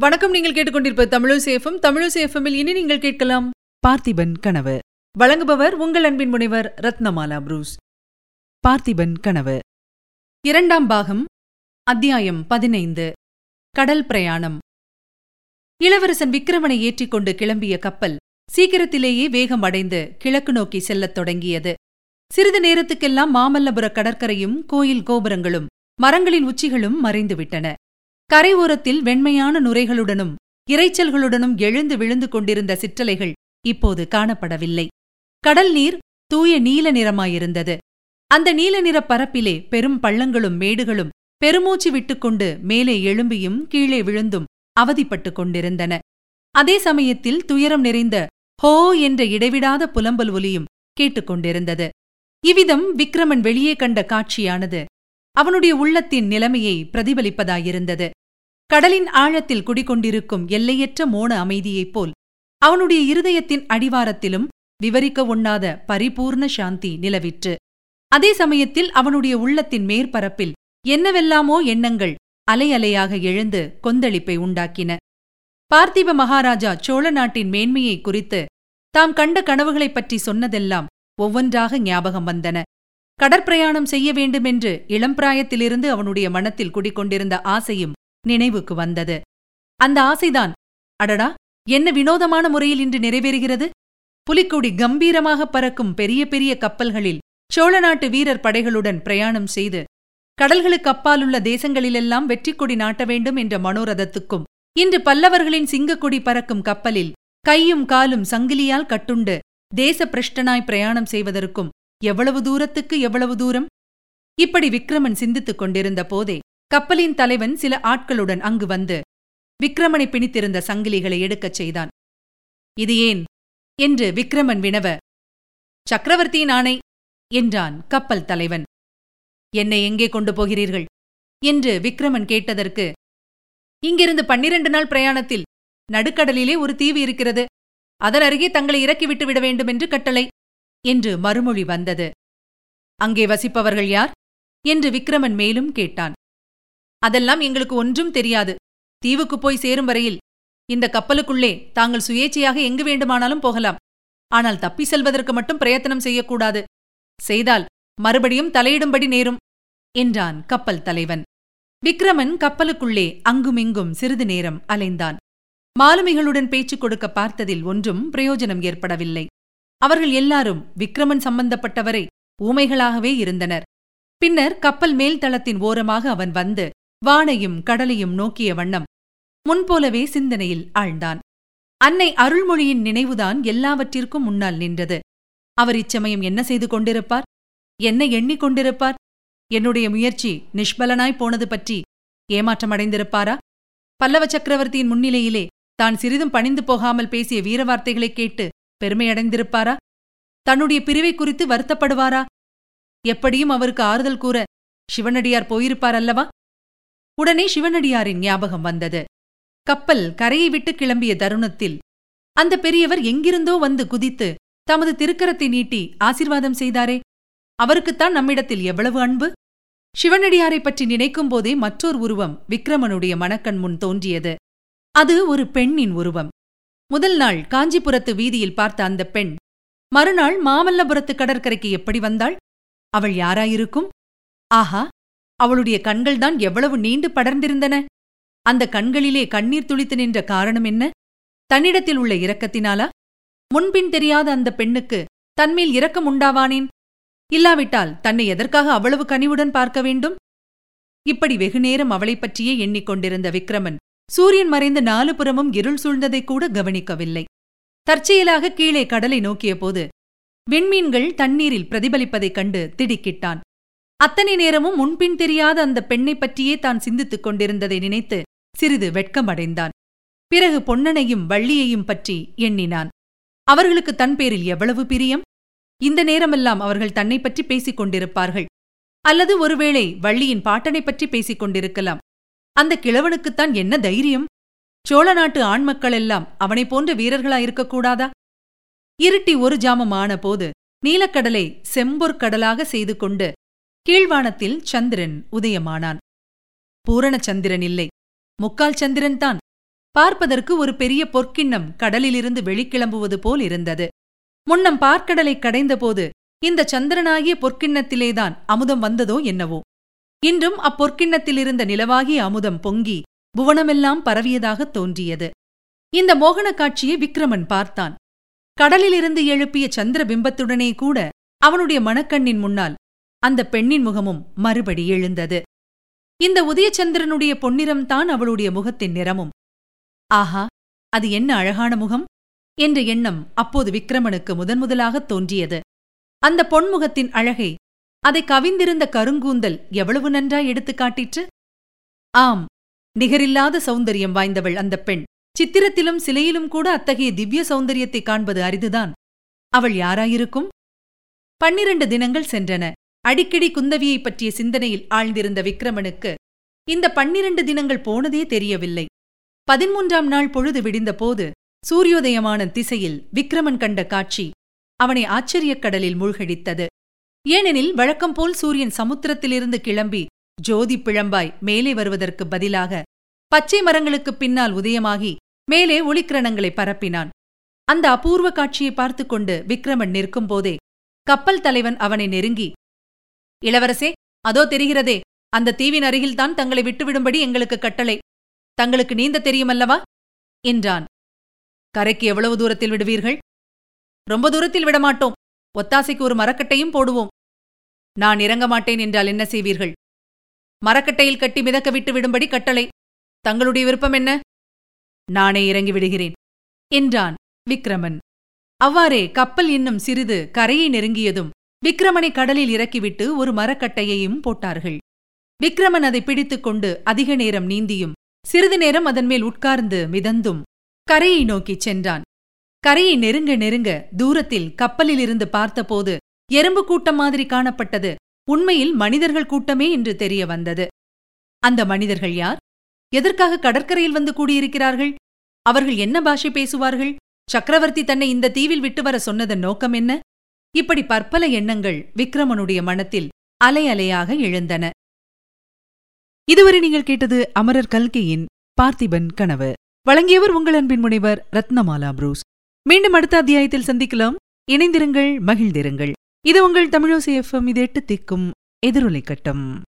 வணக்கம் நீங்கள் கேட்டுக்கொண்டிருப்ப தமிழசேஃபம் தமிழசேஃபமில் இனி நீங்கள் கேட்கலாம் பார்த்திபன் கனவு. வழங்குபவர் உங்கள் அன்பின் முனைவர் ரத்னமாலா புரூஸ். பார்த்திபன் கனவு. இரண்டாம் பாகம் அத்தியாயம் பதினைந்து. கடல் பிரயாணம். இளவரசன் விக்கிரமனை ஏற்றிக்கொண்டு கிளம்பிய கப்பல் சீக்கிரத்திலேயே வேகம் அடைந்து கிழக்கு நோக்கி செல்லத் தொடங்கியது. சிறிது நேரத்துக்கெல்லாம் மாமல்லபுர கடற்கரையும் கோயில் கோபுரங்களும் மரங்களின் உச்சிகளும் மறைந்துவிட்டன. கரை ஓரத்தில் வெண்மையான நுரைகளுடனும் இரைச்சல்களுடனும் எழுந்து விழுந்து கொண்டிருந்த சிற்றலைகள் இப்போது காணப்படவில்லை. கடல் நீர் தூய நீல நிறமாயிருந்தது. அந்த நீல நிறப் பரப்பிலே பெரும் பள்ளங்களும் மேடுகளும் பெருமூச்சு விட்டுக்கொண்டு மேலே எழும்பியும் கீழே விழுந்தும் அவதிப்பட்டுக் கொண்டிருந்தன. அதே சமயத்தில் துயரம் நிறைந்த ஹோ என்ற இடைவிடாத புலம்பல் ஒலியும் கேட்டுக்கொண்டிருந்தது இவ்விதம் விக்ரமன் வெளியே கண்ட காட்சியானது அவனுடைய உள்ளத்தின் நிலைமையை பிரதிபலிப்பதாயிருந்தது. கடலின் ஆழத்தில் குடிகொண்டிருக்கும் எல்லையற்ற மோன அமைதியைப் போல் அவனுடைய இருதயத்தின் அடிவாரத்திலும் விவரிக்க ஒண்ணாத பரிபூர்ண சாந்தி நிலவிற்று. அதே சமயத்தில் அவனுடைய உள்ளத்தின் மேற்பரப்பில் என்னவெல்லாமோ எண்ணங்கள் அலை அலையாக எழுந்து கொந்தளிப்பை உண்டாக்கின. பார்த்திப மகாராஜா சோழ நாட்டின் மேன்மையை குறித்து தாம் கண்ட கனவுகளைப் பற்றி சொன்னதெல்லாம் ஒவ்வொன்றாக ஞாபகம் வந்தன. கடற்பிரயாணம் செய்ய வேண்டுமென்று இளம்பிராயத்திலிருந்து அவனுடைய மனத்தில் குடிக்கொண்டிருந்த ஆசையும் நினைவுக்கு வந்தது. அந்த ஆசைதான் அடடா என்ன வினோதமான முறையில் இன்று நிறைவேறுகிறது? புலிக்கொடி கம்பீரமாக பறக்கும் பெரிய பெரிய கப்பல்களில் சோழ நாட்டு வீரர் படைகளுடன் பிரயாணம் செய்து கடல்களுக்கு அப்பாலுள்ள தேசங்களிலெல்லாம் வெற்றிக்கொடி நாட்ட வேண்டும் என்ற மனோரதத்துக்கும் இன்று பல்லவர்களின் சிங்கக்கொடி பறக்கும் கப்பலில் கையும் காலும் சங்கிலியால் கட்டுண்டு தேச பிரஷ்டனாய் பிரயாணம் செய்வதற்கும் எவ்வளவு தூரத்துக்கு எவ்வளவு தூரம்? இப்படி விக்ரமன் சிந்தித்துக் கொண்டிருந்த போதே கப்பலின் தலைவன் சில ஆட்களுடன் அங்கு வந்து விக்ரமனை பிணித்திருந்த சங்கிலிகளை எடுக்கச் செய்தான். இது ஏன்? என்று விக்ரமன் வினவ சக்கரவர்த்தியின் ஆணை என்றான் கப்பல் தலைவன். என்னை எங்கே கொண்டு போகிறீர்கள்? என்று விக்ரமன் கேட்டதற்கு இங்கிருந்து பன்னிரண்டு நாள் பிரயாணத்தில் நடுக்கடலிலே ஒரு தீவு இருக்கிறது. அதன் அருகே தங்களை இறக்கிவிட்டு விட வேண்டும் என்று கட்டளை என்று மறுமொழி வந்தது. அங்கே வசிப்பவர்கள் யார்? என்று விக்ரமன் மேலும் கேட்டான். அதெல்லாம் எங்களுக்கு ஒன்றும் தெரியாது. தீவுக்கு போய் சேரும் வரையில் இந்த கப்பலுக்குள்ளே தாங்கள் சுயேச்சையாக எங்கு வேண்டுமானாலும் போகலாம். ஆனால் தப்பி செல்வதற்கு மட்டும் பிரயத்தனம் செய்யக்கூடாது. செய்தால் மறுபடியும் தலையிடும்படி நேரும் என்றான் கப்பல் தலைவன். விக்ரமன் கப்பலுக்குள்ளே அங்குமிங்கும் சிறிது நேரம் அலைந்தான். மாலுமிகளுடன் பேச்சு கொடுக்க பார்த்ததில் ஒன்றும் பிரயோஜனம் ஏற்படவில்லை. அவர்கள் எல்லாரும் விக்ரமன் சம்பந்தப்பட்டவரை ஊமைகளாகவே இருந்தனர். பின்னர் கப்பல் மேல்தளத்தின் ஓரமாக அவன் வந்து வானையும் கடலையும் நோக்கிய வண்ணம் முன்போலவே சிந்தனையில் ஆழ்ந்தான். அன்னை அருள்மொழியின் நினைவுதான் எல்லாவற்றிற்கும் முன்னால் நின்றது. அவர் இச்சமயம் என்ன செய்து கொண்டிருப்பார்? என்ன எண்ணிக் கொண்டிருப்பார்? என்னுடைய முயற்சி நிஷ்பலனாய் போனது பற்றி ஏமாற்றமடைந்திருப்பாரா பல்லவ சக்கரவர்த்தியின் முன்னிலையிலே தான் சிறிதும் பணிந்து போகாமல் பேசிய வீரவார்த்தைகளைக் கேட்டு பெருமையடைந்திருப்பாரா தன்னுடைய பிரிவை குறித்து வருத்தப்படுவாரா? எப்படியும் அவருக்கு ஆறுதல் கூற சிவனடியார் போயிருப்பார் அல்லவா? உடனே சிவனடியாரின் ஞாபகம் வந்தது. கப்பல் கரையை விட்டு கிளம்பிய தருணத்தில் அந்த பெரியவர் எங்கிருந்தோ வந்து குதித்து தமது திருக்கரத்தை நீட்டி ஆசிர்வாதம் செய்தாரே. அவருக்குத்தான் நம்மிடத்தில் எவ்வளவு அன்பு? சிவனடியாரைப் பற்றி நினைக்கும் போதே மற்றொரு உருவம் விக்ரமனுடைய மனக்கண் முன் தோன்றியது. அது ஒரு பெண்ணின் உருவம். முதல் நாள் காஞ்சிபுரத்து வீதியில் பார்த்த அந்த பெண் மறுநாள் மாமல்லபுரத்து கடற்கரைக்கு எப்படி வந்தாள்? அவள் யாராயிருக்கும்? ஆஹா! அவளுடைய கண்கள்தான் எவ்வளவு நீண்டு படர்ந்திருந்தன. அந்த கண்களிலே கண்ணீர் துளித்து நின்ற காரணம் என்ன? தன்னிடத்தில் உள்ள இரக்கத்தினாலா? முன்பின் தெரியாத அந்த பெண்ணுக்கு தன்மேல் இரக்கம் உண்டாவானேன்? இல்லாவிட்டால் தன்னை எதற்காக அவ்வளவு கனிவுடன் பார்க்க வேண்டும்? இப்படி வெகுநேரம் அவளைப் பற்றியே எண்ணிக்கொண்டிருந்த விக்ரமன் சூரியன் மறைந்து நாலு புறமும் இருள் சூழ்ந்ததைக் கூட கவனிக்கவில்லை. தற்செயலாக கீழே கடலை நோக்கியபோது விண்மீன்கள் தண்ணீரில் பிரதிபலிப்பதைக் கண்டு திடுக்கிட்டான். அத்தனை நேரமும் முன்பின் தெரியாத அந்த பெண்ணைப் பற்றியே தான் சிந்தித்துக் கொண்டிருந்ததை நினைத்து சிறிது வெட்கமடைந்தான் பிறகு பொன்னனையும் வள்ளியையும் பற்றி எண்ணினான். அவர்களுக்கு தன் பேரில் எவ்வளவு பிரியம்? இந்த நேரமெல்லாம் அவர்கள் தன்னை பற்றி பேசிக் கொண்டிருப்பார்கள். அல்லது ஒருவேளை வள்ளியின் பாட்டனைப் பற்றி பேசிக் கொண்டிருக்கலாம். அந்த கிழவனுக்குத்தான் என்ன தைரியம்? சோழ நாட்டு ஆண்மக்கள் எல்லாம் அவனைப் போன்ற வீரர்களா இருக்கக்கூடாதா இருட்டி ஒரு ஜாமம் ஆன போது நீலக்கடலை செம்பொற்கடலாக செய்து கொண்டு கீழ்வானத்தில் சந்திரன் உதயமானான். பூரண சந்திரன் இல்லை. முக்கால் சந்திரன்தான் பார்ப்பதற்கு ஒரு பெரிய பொற்கிண்ணம் கடலிலிருந்து வெளிக்கிளம்புவது போல் இருந்தது. முன்னம் பார்க்கடலை கடைந்தபோது இந்த சந்திரனாகிய பொற்கிண்ணத்திலேதான் அமுதம் வந்ததோ என்னவோ. இன்றும் அப்பொற்கிண்ணத்திலிருந்த நிலவாகிய அமுதம் பொங்கி புவனமெல்லாம் பரவியதாகத் தோன்றியது. இந்த மோகனக் காட்சியை விக்ரமன் பார்த்தான். கடலிலிருந்து எழுப்பிய சந்திர பிம்பத்துடனே கூட அவனுடைய மணக்கண்ணின் முன்னால் அந்த பெண்ணின் முகமும் மறுபடி எழுந்தது. இந்த உதயச்சந்திரனுடைய பொன்னிறம்தான் அவளுடைய முகத்தின் நிறமும். ஆஹா அது என்ன அழகான முகம்? என்ற எண்ணம் அப்போது விக்ரமனுக்கு முதன் முதலாகத் தோன்றியது. அந்த பொன்முகத்தின் அழகை அதை கவிந்திருந்த கருங்கூந்தல் எவ்வளவு நன்றாய் எடுத்துக் காட்டிற்று? ஆம் நிகரில்லாத சௌந்தரியம் வாய்ந்தவள் அந்தப் பெண். சித்திரத்திலும் சிலையிலும் கூட அத்தகைய திவ்ய சௌந்தரியத்தை காண்பது அரிதுதான். அவள் யாராயிருக்கும்? பன்னிரண்டு தினங்கள் சென்றன. அடிக்கடி குந்தவியைப் பற்றிய சிந்தனையில் ஆழ்ந்திருந்த விக்ரமனுக்கு இந்த பன்னிரண்டு தினங்கள் போனதே தெரியவில்லை. பதிமூன்றாம் நாள் பொழுது விடிந்தபோது சூரியோதயமான திசையில் விக்ரமன் கண்ட காட்சி அவனை ஆச்சரியக் கடலில் மூழ்கடித்தது. ஏனெனில் வழக்கம்போல் சூரியன் சமுத்திரத்திலிருந்து கிளம்பி ஜோதி பிழம்பாய் மேலே வருவதற்கு பதிலாக பச்சை மரங்களுக்குப் பின்னால் உதயமாகி மேலே ஒளிக்கிரணங்களை பரப்பினான். அந்த அபூர்வ காட்சியை பார்த்துக் கொண்டு விக்ரமன் நிற்கும்போதே கப்பல் தலைவன் அவனை நெருங்கி இளவரசே அதோ தெரிகிறதே அந்த தீவின் அருகில்தான் தங்களை விட்டுவிடும்படி எங்களுக்கு கட்டளை. தங்களுக்கு நீந்த தெரியுமல்லவா? என்றான். கரைக்கு எவ்வளவு தூரத்தில் விடுவீர்கள்? ரொம்ப தூரத்தில் விடமாட்டோம். ஒத்தாசைக்கு ஒரு மரக்கட்டையும் போடுவோம். நான் இறங்க மாட்டேன் என்றால் என்ன செய்வீர்கள்? மரக்கட்டையில் கட்டி மிதக்க விட்டு விடும்படி கட்டளை. தங்களுடைய விருப்பம் என்ன? நானே இறங்கி விடுகிறேன் என்றான் விக்ரமன். அவ்வாறே கப்பல் இன்னும் சிறிது கரையை நெருங்கியதும் விக்ரமனை கடலில் இறக்கிவிட்டு ஒரு மரக்கட்டையையும் போட்டார்கள். விக்ரமன் அதை பிடித்துக் கொண்டு அதிக நேரம் நீந்தியும் சிறிது நேரம் அதன் மேல் உட்கார்ந்து மிதந்தும் கரையை நோக்கிச் சென்றான். கரையை நெருங்க நெருங்க தூரத்தில் கப்பலிலிருந்து பார்த்தபோது எறும்பு கூட்டம் மாதிரி காணப்பட்டது. உண்மையில் மனிதர்கள் கூட்டமே என்று தெரிய வந்தது. அந்த மனிதர்கள் யார்? எதற்காக கடற்கரையில் வந்து கூடியிருக்கிறார்கள்? அவர்கள் என்ன பாஷை பேசுவார்கள்? சக்கரவர்த்தி தன்னை இந்த தீவில் விட்டு வர சொன்னதன் நோக்கம் என்ன? இப்படி பற்பல எண்ணங்கள் விக்ரமனுடைய மனத்தில் அலை அலையாக எழுந்தன. இதுவரை நீங்கள் கேட்டது அமரர் கல்கையின் பார்த்திபன் கனவு. வழங்கியவர் உங்கள் அன்பின் முனைவர் ரத்னமாலா புரூஸ். மீண்டும் அடுத்த அத்தியாயத்தில் சந்திக்கலாம். இணைந்திருங்கள் மகிழ்ந்திருங்கள். இது உங்கள் தமிழோசி எஃப்எம் இது எட்டு திக்கும் எதிரொலை கட்டம்.